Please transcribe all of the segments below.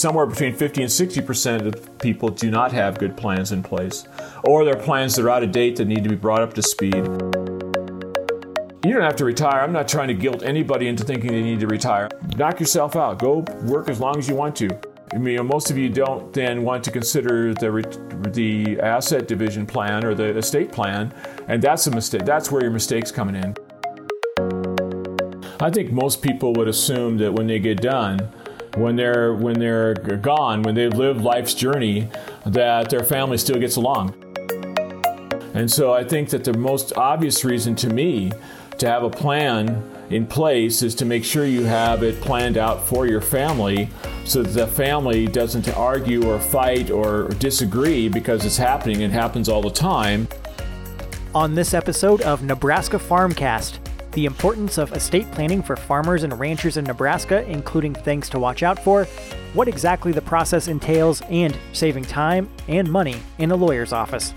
somewhere between 50 and 60 percent of people do not have good plans in place, or they're plans that are out of date that need to be brought up to speed. You don't have to retire. I'm not trying to guilt anybody into thinking they need to retire. Knock yourself out. Go work as long as you want to. I mean, most of you don't then want to consider the the asset division plan or the estate plan, and that's a mistake. That's where your mistakes coming in. I think most people would assume that when they get done, when they're when they're gone, when they've lived life's journey, that their family still gets along. And so I think that the most obvious reason to me to have a plan in place is to make sure you have it planned out for your family so that the family doesn't argue or fight or disagree because it's happening. It happens all the time. On this episode of Nebraska Farmcast, the importance of estate planning for farmers and ranchers in Nebraska, including things to watch out for, what exactly the process entails, and saving time and money in a lawyer's office.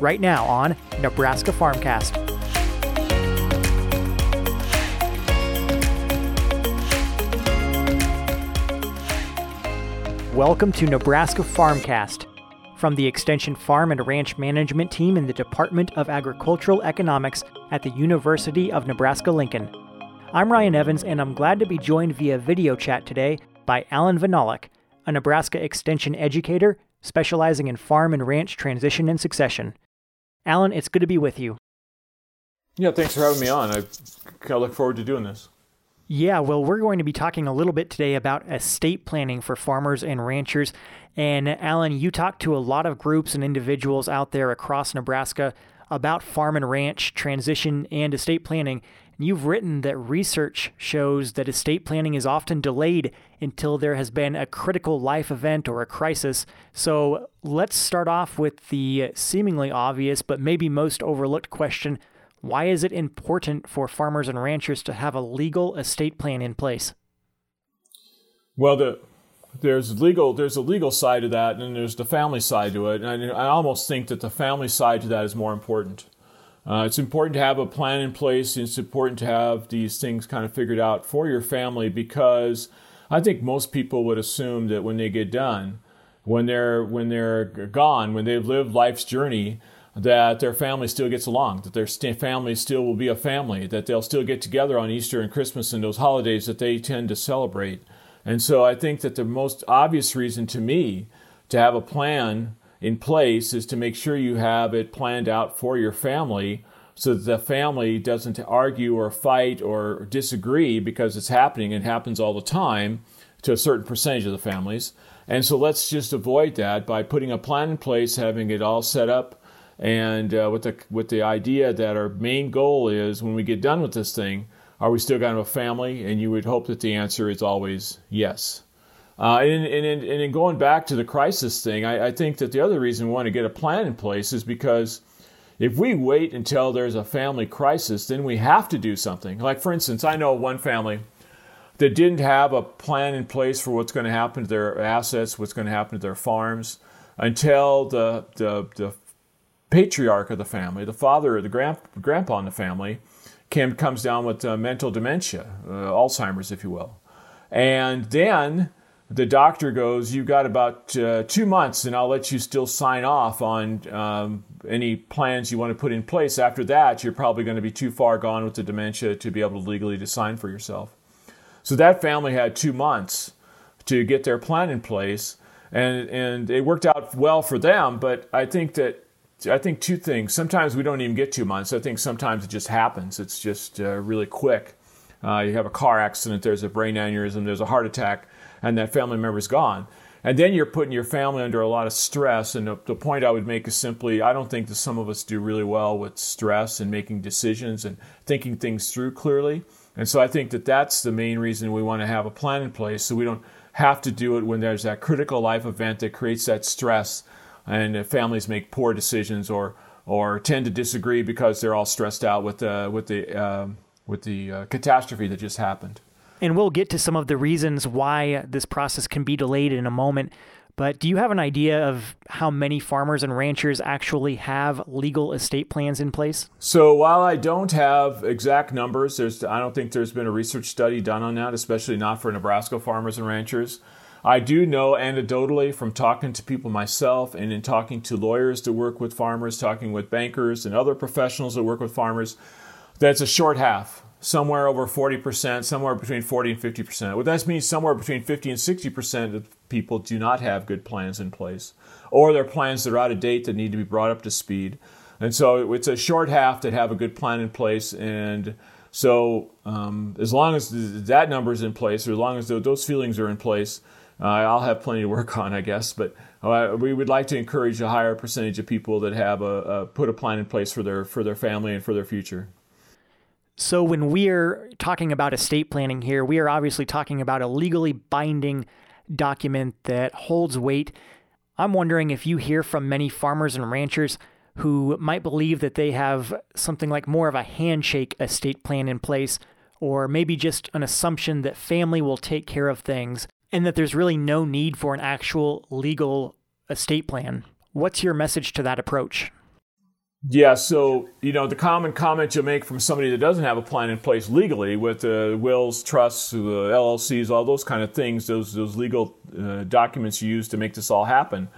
Right now on Nebraska Farmcast. Welcome to Nebraska Farmcast from the Extension Farm and Ranch Management Team in the Department of Agricultural Economics at the University of Nebraska Lincoln. I'm Ryan Evans, and I'm glad to be joined via video chat today by Alan Vyhnalek, a Nebraska Extension educator specializing in farm and ranch transition and succession. Alan, it's good to be with you. Yeah, thanks for having me on. I, I look forward to doing this. Yeah, well, we're going to be talking a little bit today about estate planning for farmers and ranchers. And Alan, you talked to a lot of groups and individuals out there across Nebraska about farm and ranch transition and estate planning. And you've written that research shows that estate planning is often delayed until there has been a critical life event or a crisis. So let's start off with the seemingly obvious but maybe most overlooked question why is it important for farmers and ranchers to have a legal estate plan in place? Well, the, there's legal there's a legal side to that, and there's the family side to it. And I, I almost think that the family side to that is more important. Uh, it's important to have a plan in place. It's important to have these things kind of figured out for your family because I think most people would assume that when they get done, when they're when they're gone, when they've lived life's journey, that their family still gets along, that their st- family still will be a family, that they'll still get together on Easter and Christmas and those holidays that they tend to celebrate. And so I think that the most obvious reason to me to have a plan in place is to make sure you have it planned out for your family so that the family doesn't argue or fight or disagree because it's happening and happens all the time to a certain percentage of the families. And so let's just avoid that by putting a plan in place, having it all set up and uh, with the with the idea that our main goal is when we get done with this thing, are we still going to have a family? And you would hope that the answer is always yes. Uh, and, and, and, in going back to the crisis thing, I, I think that the other reason we want to get a plan in place is because if we wait until there's a family crisis, then we have to do something. Like, for instance, I know one family that didn't have a plan in place for what's going to happen to their assets, what's going to happen to their farms, until the, the, the patriarch of the family, the father or the grand, grandpa in the family, comes down with uh, mental dementia, uh, Alzheimer's, if you will. And then the doctor goes, You've got about uh, two months, and I'll let you still sign off on um, any plans you want to put in place. After that, you're probably going to be too far gone with the dementia to be able to legally to sign for yourself. So that family had two months to get their plan in place, and, and it worked out well for them. But I think that I think two things. Sometimes we don't even get two months. I think sometimes it just happens. It's just uh, really quick. Uh, you have a car accident, there's a brain aneurysm, there's a heart attack, and that family member's gone. And then you're putting your family under a lot of stress. And the, the point I would make is simply I don't think that some of us do really well with stress and making decisions and thinking things through clearly. And so I think that that's the main reason we want to have a plan in place so we don't have to do it when there's that critical life event that creates that stress and families make poor decisions or or tend to disagree because they're all stressed out with the with the uh, with the uh, catastrophe that just happened. And we'll get to some of the reasons why this process can be delayed in a moment. But do you have an idea of how many farmers and ranchers actually have legal estate plans in place? So while I don't have exact numbers, there's I don't think there's been a research study done on that, especially not for Nebraska farmers and ranchers. I do know anecdotally from talking to people myself and in talking to lawyers that work with farmers, talking with bankers and other professionals that work with farmers, that it's a short half, somewhere over 40%, somewhere between 40 and 50%. What that means somewhere between 50 and 60% of people do not have good plans in place, or they're plans that are out of date that need to be brought up to speed. And so it's a short half that have a good plan in place and so um, as long as that number is in place, or as long as those feelings are in place, uh, I'll have plenty to work on, I guess. But uh, we would like to encourage a higher percentage of people that have a, a, put a plan in place for their for their family and for their future. So when we're talking about estate planning here, we are obviously talking about a legally binding document that holds weight. I'm wondering if you hear from many farmers and ranchers who might believe that they have something like more of a handshake estate plan in place, or maybe just an assumption that family will take care of things and that there's really no need for an actual legal estate plan. What's your message to that approach? Yeah, so you know the common comment you'll make from somebody that doesn't have a plan in place legally, with uh, wills, trusts, uh, LLCs, all those kind of things, those those legal uh, documents you use to make this all happen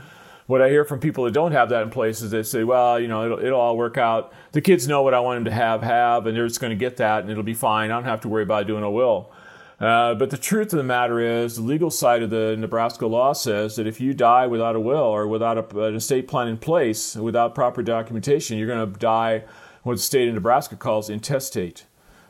what I hear from people that don't have that in place is they say, well, you know, it'll, it'll all work out. The kids know what I want them to have, have, and they're just going to get that, and it'll be fine. I don't have to worry about doing a will. Uh, but the truth of the matter is, the legal side of the Nebraska law says that if you die without a will or without a, an estate plan in place, without proper documentation, you're going to die what the state of Nebraska calls intestate.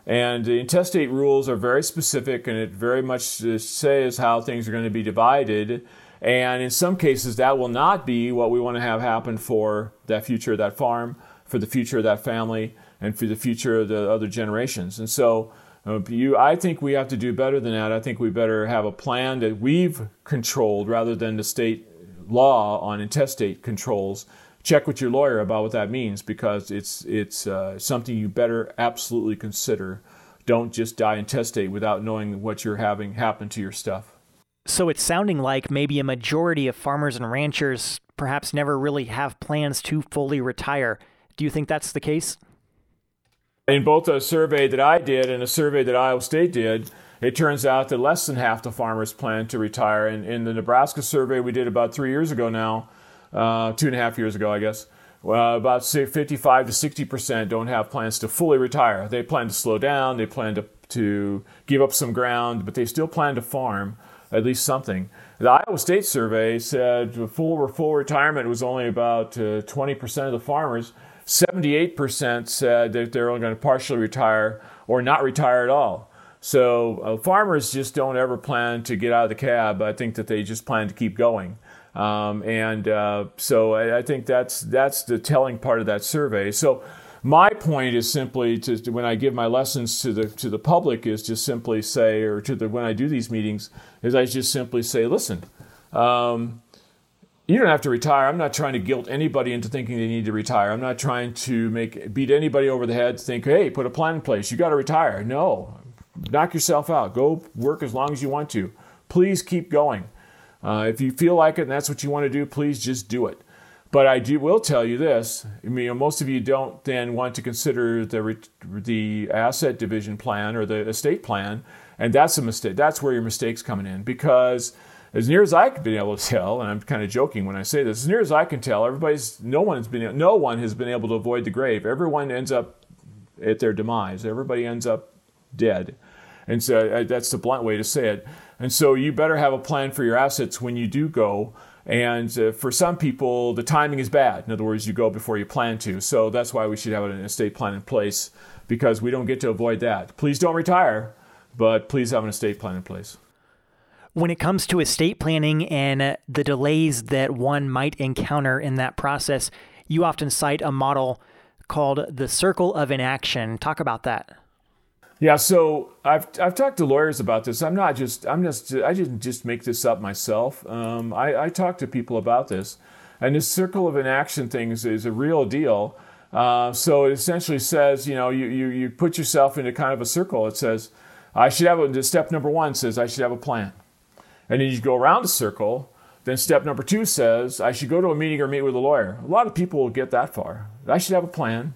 And the intestate rules are very specific, and it very much says how things are going to be divided. And in some cases, that will not be what we want to have happen for that future of that farm, for the future of that family, and for the future of the other generations. And so, uh, you, I think we have to do better than that. I think we better have a plan that we've controlled rather than the state law on intestate controls. Check with your lawyer about what that means because it's it's uh, something you better absolutely consider. Don't just die intestate without knowing what you're having happen to your stuff. So it's sounding like maybe a majority of farmers and ranchers perhaps never really have plans to fully retire. Do you think that's the case? In both a survey that I did and a survey that Iowa State did, it turns out that less than half the farmers plan to retire. And in the Nebraska survey we did about three years ago now, uh, two and a half years ago, I guess, well, about say 55 to 60 percent don't have plans to fully retire. They plan to slow down, they plan to, to give up some ground, but they still plan to farm at least something. The Iowa State survey said full full retirement was only about uh, 20% of the farmers. 78% said that they're only going to partially retire or not retire at all. So uh, farmers just don't ever plan to get out of the cab. I think that they just plan to keep going. Um, and uh, so I, I, think that's that's the telling part of that survey. So my point is simply to, to, when I give my lessons to the to the public is just simply say, or to the when I do these meetings, is I just simply say, listen, um, you don't have to retire. I'm not trying to guilt anybody into thinking they need to retire. I'm not trying to make beat anybody over the head to think, hey, put a plan in place. You got to retire. No, knock yourself out. Go work as long as you want to. Please keep going. Uh, if you feel like it and that's what you want to do, please just do it. But I do, will tell you this: I mean, most of you don't then want to consider the the asset division plan or the estate plan, and that's a mistake. That's where your mistakes coming in because. As near as I've been able to tell, and I'm kind of joking when I say this, as near as I can tell, everybody's no one's been no one has been able to avoid the grave. Everyone ends up at their demise. Everybody ends up dead, and so uh, that's the blunt way to say it. And so you better have a plan for your assets when you do go and uh, for some people, the timing is bad. In other words, you go before you plan to. So that's why we should have an estate plan in place because we don't get to avoid that. Please don't retire, but please have an estate plan in place. When it comes to estate planning and uh, the delays that one might encounter in that process, you often cite a model called the circle of inaction. Talk about that. Yeah, so I've I've talked to lawyers about this. I'm not just I'm just I didn't just make this up myself. Um, I, I talked to people about this, and this circle of inaction thing is, is a real deal. Uh, so it essentially says, you know, you, you you put yourself into kind of a circle. It says, I should have a step number one says I should have a plan, and then you go around a circle. Then step number two says I should go to a meeting or meet with a lawyer. A lot of people will get that far. I should have a plan.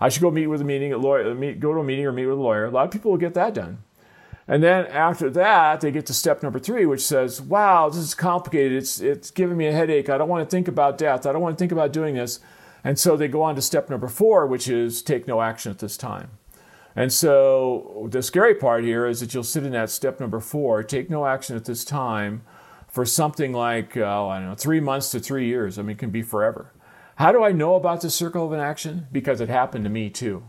I should go meet with a meeting, a lawyer, meet, go to a meeting or meet with a lawyer. A lot of people will get that done. And then after that, they get to step number three, which says, wow, this is complicated. It's, it's giving me a headache. I don't want to think about death. I don't want to think about doing this. And so they go on to step number four, which is take no action at this time. And so the scary part here is that you'll sit in that step number four, take no action at this time for something like, uh, I don't know, three months to three years. I mean, it can be forever. How do I know about the circle of inaction? Because it happened to me too.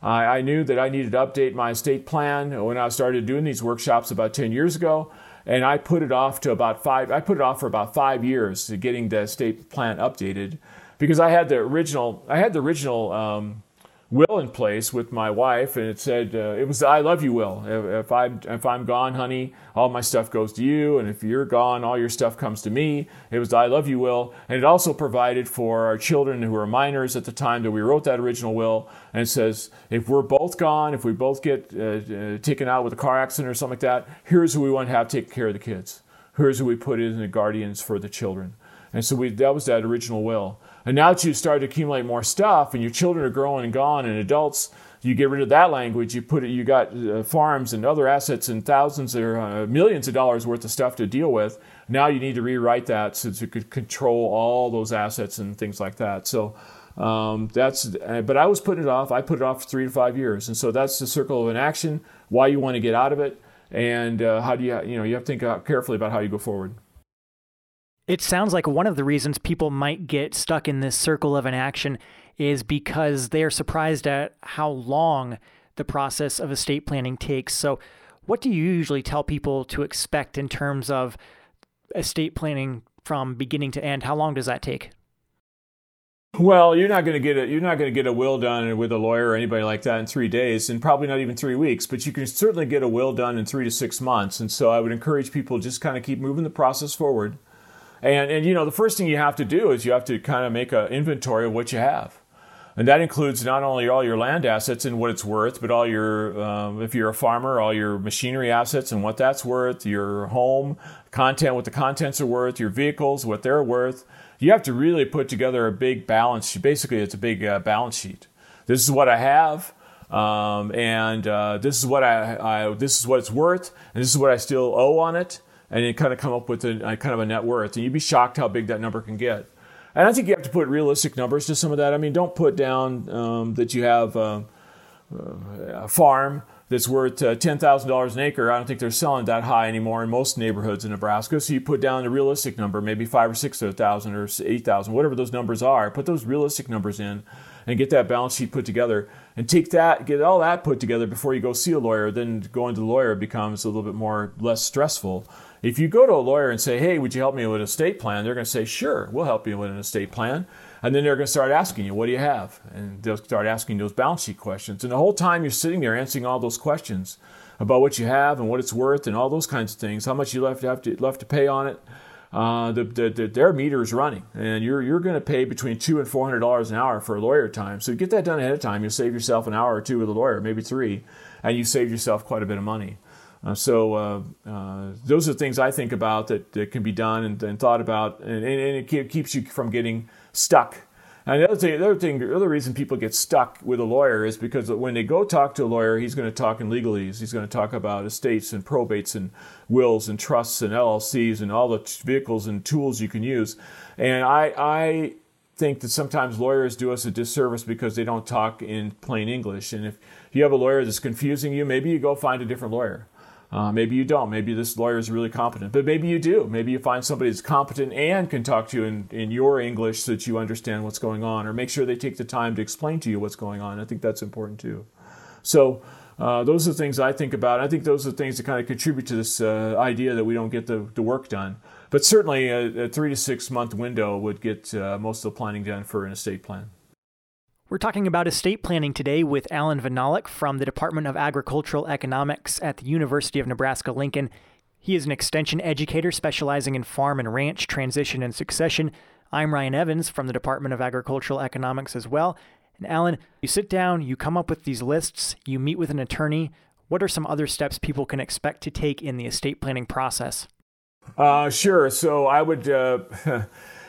I, I knew that I needed to update my estate plan when I started doing these workshops about 10 years ago. And I put it off to about five, I put it off for about five years to getting the estate plan updated because I had the original, I had the original um, will in place with my wife, and it said uh, it was "I love you will." If, if I if I'm gone, honey, all my stuff goes to you, and if you're gone, all your stuff comes to me. It was "I love you will," and it also provided for our children who were minors at the time that we wrote that original will, and it says if we're both gone, if we both get uh, uh, taken out with a car accident or something like that, here's who we want to have take care of the kids. Here's who we put in the guardians for the children, and so we that was that original will. And now that you start to accumulate more stuff and your children are growing and gone and adults, you get rid of that language. You put it, you got uh, farms and other assets and thousands or uh, millions of dollars worth of stuff to deal with. Now you need to rewrite that so you could control all those assets and things like that. So um, that's, uh, but I was putting it off. I put it off for three to five years. And so that's the circle of inaction, why you want to get out of it. And uh, how do you, you know, you have to think carefully about how you go forward. It sounds like one of the reasons people might get stuck in this circle of inaction is because they are surprised at how long the process of estate planning takes. So, what do you usually tell people to expect in terms of estate planning from beginning to end? How long does that take? Well, you're not going to get a you're not going to get a will done with a lawyer or anybody like that in three days, and probably not even three weeks. But you can certainly get a will done in three to six months. And so I would encourage people just kind of keep moving the process forward. And, and you know, the first thing you have to do is you have to kind of make an inventory of what you have. And that includes not only all your land assets and what it's worth, but all your, um, if you're a farmer, all your machinery assets and what that's worth, your home content, what the contents are worth, your vehicles, what they're worth. You have to really put together a big balance sheet. Basically, it's a big uh, balance sheet. This is what I have, um, and uh, this is what I, I, this is what it's worth, and this is what I still owe on it and you kind of come up with a, a, kind of a net worth. And you'd be shocked how big that number can get. And I think you have to put realistic numbers to some of that. I mean, don't put down um, that you have uh, a farm that's worth uh, $10,000 an acre. I don't think they're selling that high anymore in most neighborhoods in Nebraska. So you put down a realistic number, maybe five or six thousand or eight thousand, whatever those numbers are. Put those realistic numbers in and get that balance sheet put together and take that, get all that put together before you go see a lawyer. Then going to the lawyer becomes a little bit more less stressful. If you go to a lawyer and say, "Hey, would you help me with an estate plan?" They're going to say, "Sure, we'll help you with an estate plan." And then they're going to start asking you, "What do you have?" And they'll start asking those balance sheet questions. And the whole time you're sitting there answering all those questions about what you have and what it's worth and all those kinds of things, how much you left have to left to pay on it. Uh, the, the, the, their meter is running, and you're you're going to pay between two and four hundred dollars an hour for a lawyer time. So get that done ahead of time. You'll save yourself an hour or two with a lawyer, maybe three, and you save yourself quite a bit of money. Uh, so uh, uh, those are things I think about that, that can be done and, and thought about, and, and, it keeps you from getting stuck. And the other thing, the other thing, the other reason people get stuck with a lawyer is because when they go talk to a lawyer, he's going to talk in legalese. He's going to talk about estates and probates and wills and trusts and LLCs and all the vehicles and tools you can use. And I, I think that sometimes lawyers do us a disservice because they don't talk in plain English. And if you have a lawyer that's confusing you, maybe you go find a different lawyer. Uh, maybe you don't. Maybe this lawyer is really competent, but maybe you do. Maybe you find somebody that's competent and can talk to you in, in your English so that you understand what's going on, or make sure they take the time to explain to you what's going on. I think that's important too. So, uh, those are the things I think about. I think those are the things that kind of contribute to this uh, idea that we don't get the, the work done. But certainly, a, a, three to six month window would get uh, most of the planning done for an estate plan. We're talking about estate planning today with Alan Vyhnalek from the Department of Agricultural Economics at the University of Nebraska Lincoln. He is an extension educator specializing in farm and ranch transition and succession. I'm Ryan Evans from the Department of Agricultural Economics as well. And Alan, you sit down, you come up with these lists, you meet with an attorney. What are some other steps people can expect to take in the estate planning process? Uh, sure. So I would. Uh,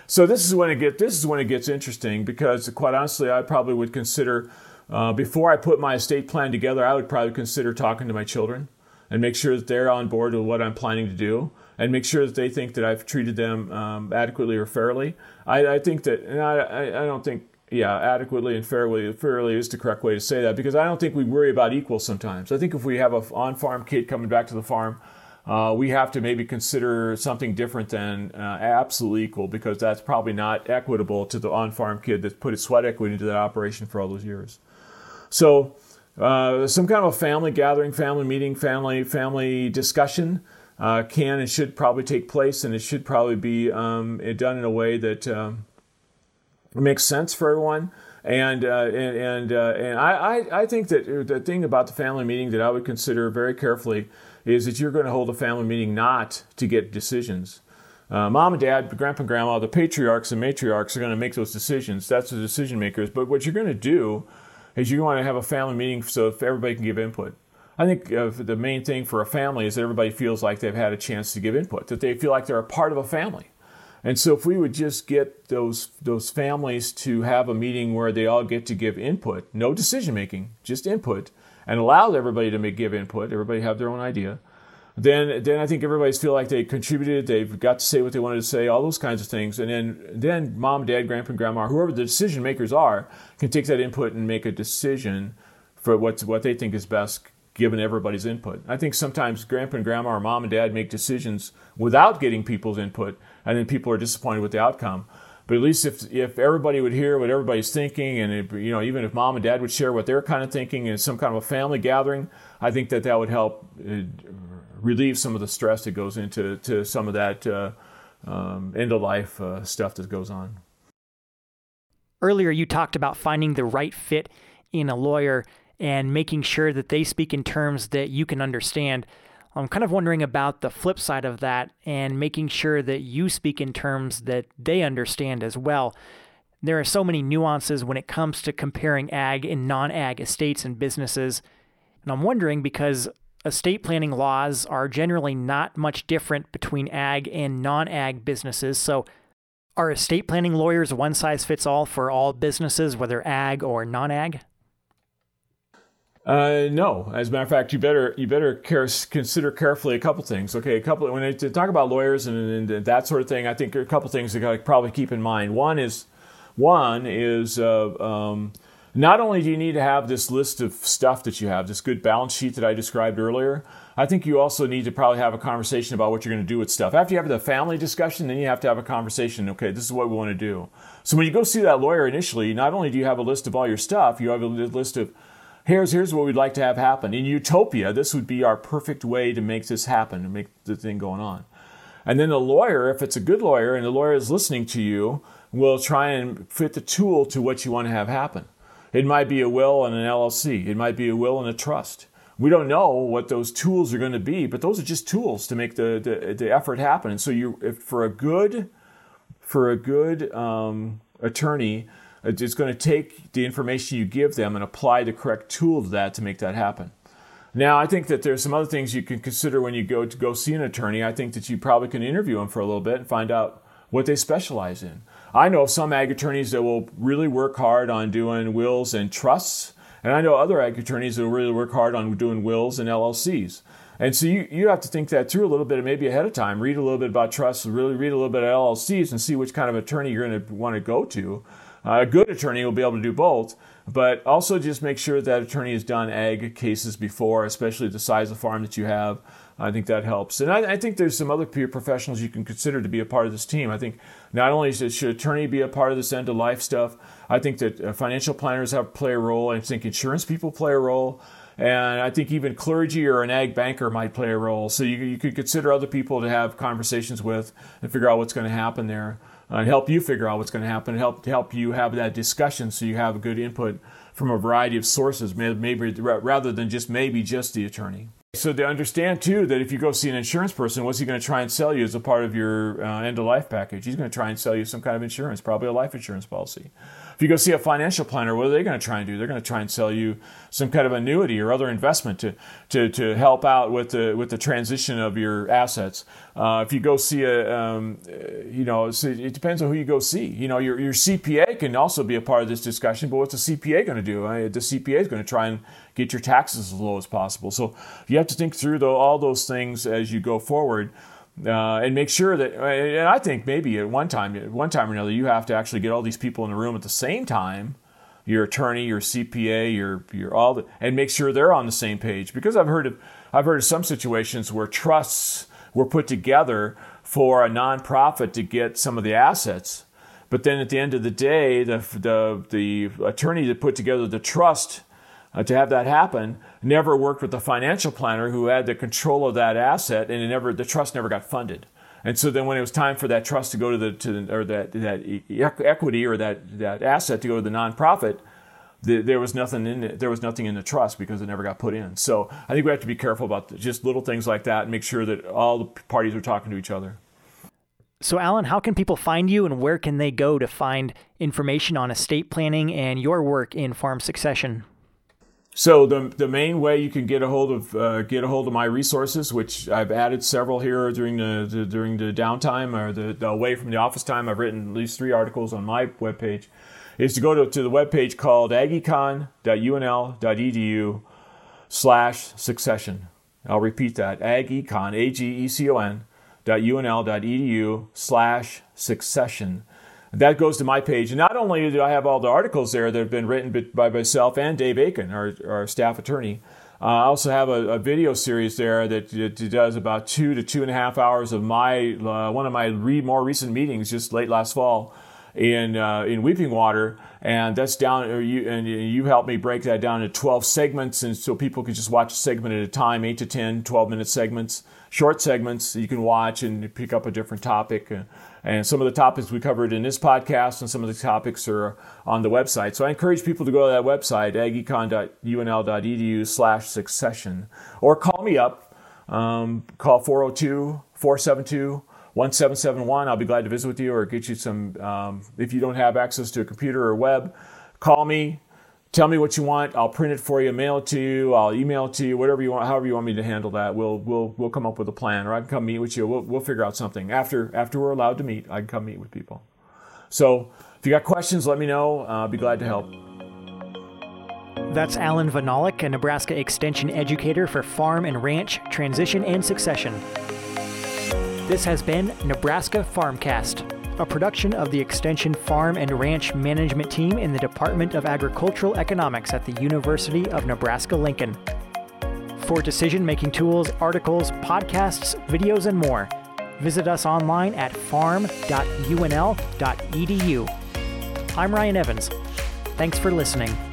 So this is when it get this is when it gets interesting because quite honestly, I probably would consider uh, before I put my estate plan together, I would probably consider talking to my children and make sure that they're on board with what I'm planning to do and make sure that they think that I've treated them um, adequately or fairly. I, I think that, and I, I don't think, yeah, adequately and fairly, fairly is the correct way to say that because I don't think we worry about equal sometimes. I think if we have a on-farm kid coming back to the farm, uh, we have to maybe consider something different than uh, absolutely equal because that's probably not equitable to the on-farm kid that's put his sweat equity into that operation for all those years. So, uh, some kind of a family gathering, family meeting, family family discussion uh, can and should probably take place, and it should probably be um, done in a way that um, makes sense for everyone. And uh, and and, uh, and I, I think that the thing about the family meeting that I would consider very carefully is that you're going to hold a family meeting not to get decisions. Uh, mom and dad, grandpa and grandma, the patriarchs and matriarchs are going to make those decisions. That's the decision makers. But what you're going to do is you want to have a family meeting so if everybody can give input. I think uh, the main thing for a family is that everybody feels like they've had a chance to give input, that they feel like they're a part of a family. And so if we would just get those those families to have a meeting where they all get to give input, no decision making, just input, and allows everybody to make, give input, everybody have their own idea, then then I think everybody's feel like they contributed, they've got to say what they wanted to say, all those kinds of things, and then then mom, dad, grandpa, and grandma, whoever the decision makers are, can take that input and make a decision for what's what they think is best given everybody's input. I think sometimes grandpa and grandma or mom and dad make decisions without getting people's input, and then people are disappointed with the outcome. But at least if if everybody would hear what everybody's thinking, and you know even if mom and dad would share what they're kind of thinking in some kind of a family gathering, I think that that would help uh, relieve some of the stress that goes into to some of that uh, um, end of life uh, stuff that goes on. Earlier, you talked about finding the right fit in a lawyer and making sure that they speak in terms that you can understand. I'm kind of wondering about the flip side of that and making sure that you speak in terms that they understand as well. There are so many nuances when it comes to comparing ag and non ag estates and businesses. And I'm wondering because estate planning laws are generally not much different between ag and non ag businesses. So, are estate planning lawyers one size fits all for all businesses, whether ag or non ag? Uh, no, as a matter of fact, you better you better care, consider carefully a couple things. Okay, a couple when I talk about lawyers and, and, that sort of thing, I think a couple things you got to probably keep in mind. One is one is uh, um, not only do you need to have this list of stuff that you have, this good balance sheet that I described earlier. I think you also need to probably have a conversation about what you're going to do with stuff. After you have the family discussion, then you have to have a conversation. Okay, this is what we want to do. So when you go see that lawyer initially, not only do you have a list of all your stuff, you have a list of here's here's what we'd like to have happen. In utopia, this would be our perfect way to make this happen, to make the thing going on. And then the lawyer, if it's a good lawyer and the lawyer is listening to you, will try and fit the tool to what you want to have happen. It might be a will and an LLC. It might be a will and a trust. We don't know what those tools are going to be, but those are just tools to make the, the, the effort happen. And so you, for a good, for a good um, attorney, it's going to take the information you give them and apply the correct tool to that to make that happen. Now, I think that there's some other things you can consider when you go to go see an attorney. I think that you probably can interview them for a little bit and find out what they specialize in. I know of some ag attorneys that will really work hard on doing wills and trusts, and I know other ag attorneys that will really work hard on doing wills and LLCs. And so you, you have to think that through a little bit, and maybe ahead of time. Read a little bit about trusts, really read a little bit of LLCs, and see which kind of attorney you're going to want to go to. Uh, a good attorney will be able to do both, but also just make sure that attorney has done ag cases before, especially the size of farm that you have. I think that helps. And I, I, think there's some other peer professionals you can consider to be a part of this team. I think not only should, attorney be a part of this end of life stuff, I think that uh, financial planners have play a role. I think insurance people play a role. And I think even clergy or an ag banker might play a role. So you, you could consider other people to have conversations with and figure out what's going to happen there and help you figure out what's going to happen, help help you have that discussion so you have good input from a variety of sources, maybe rather than just maybe just the attorney. So to understand too that if you go see an insurance person, what's he going to try and sell you as a part of your uh, end of life package? He's going to try and sell you some kind of insurance, probably a life insurance policy. If you go see a financial planner, what are they going to try and do? They're going to try and sell you some kind of annuity or other investment to, to, to help out with the with the transition of your assets. Uh, if you go see a, um, you know, it depends on who you go see. You know, your, your CPA can also be a part of this discussion, but what's a CPA going to do? The CPA is going to try and get your taxes as low as possible. So you have to think through the, all those things as you go forward. Uh, and make sure that, and I think maybe at one time, at one time or another, you have to actually get all these people in the room at the same time your attorney, your CPA, your your all the, and make sure they're on the same page. Because I've heard of I've heard of some situations where trusts were put together for a nonprofit to get some of the assets, but then at the end of the day, the the, the attorney that put together the trust uh, to have that happen never worked with the financial planner who had the control of that asset, and never the trust never got funded. And so then when it was time for that trust to go to the, to the, or that, that equity or that, that asset to go to the nonprofit, the, there was nothing in it. There was nothing in the trust because it never got put in. So I think we have to be careful about just little things like that and make sure that all the parties are talking to each other. So, Alan, how can people find you and where can they go to find information on estate planning and your work in farm succession? So the the main way you can get a hold of uh, get a hold of my resources, which I've added several here during the, the during the downtime or the, the, away from the office time. I've written at least three articles on my webpage. Is to go to, to the webpage called agecon.unl.edu slash succession. I'll repeat that agecon a g e c o n dot unl.edu slash succession that goes to my page. And not only do I have all the articles there that have been written by myself and Dave Aiken, our, our staff attorney, uh, I also have a, a, video series there that, does about two to two and a half hours of my uh, one of my re- more recent meetings just late last fall in uh, in Weeping Water, and that's down. You, and you helped me break that down into 12 segments, and so people can just watch a segment at a time, 8 to 10, 12 minute segments, short segments you can watch and pick up a different topic. Uh, and some of the topics we covered in this podcast and some of the topics are on the website. So I encourage people to go to that website, agecon.unl.edu slash succession, or call me up. Um, call 402 472 1771. I'll be glad to visit with you or get you some, um, if you don't have access to a computer or web, call me, tell me what you want. I'll print it for you, mail it to you, I'll email it to you, whatever you want, however you want me to handle that. We'll we'll we'll come up with a plan, or I can come meet with you. We'll we'll figure out something after after we're allowed to meet. I can come meet with people. So if you got questions, let me know. Uh, I'll be glad to help. That's Alan Vyhnalek, a Nebraska Extension educator for farm and ranch, transition, and succession. This has been Nebraska Farmcast a production of the Extension Farm and Ranch Management Team in the Department of Agricultural Economics at the University of Nebraska Lincoln. For decision making tools, articles, podcasts, videos, and more, visit us online at farm.unl.edu. I'm Ryan Evans. Thanks for listening.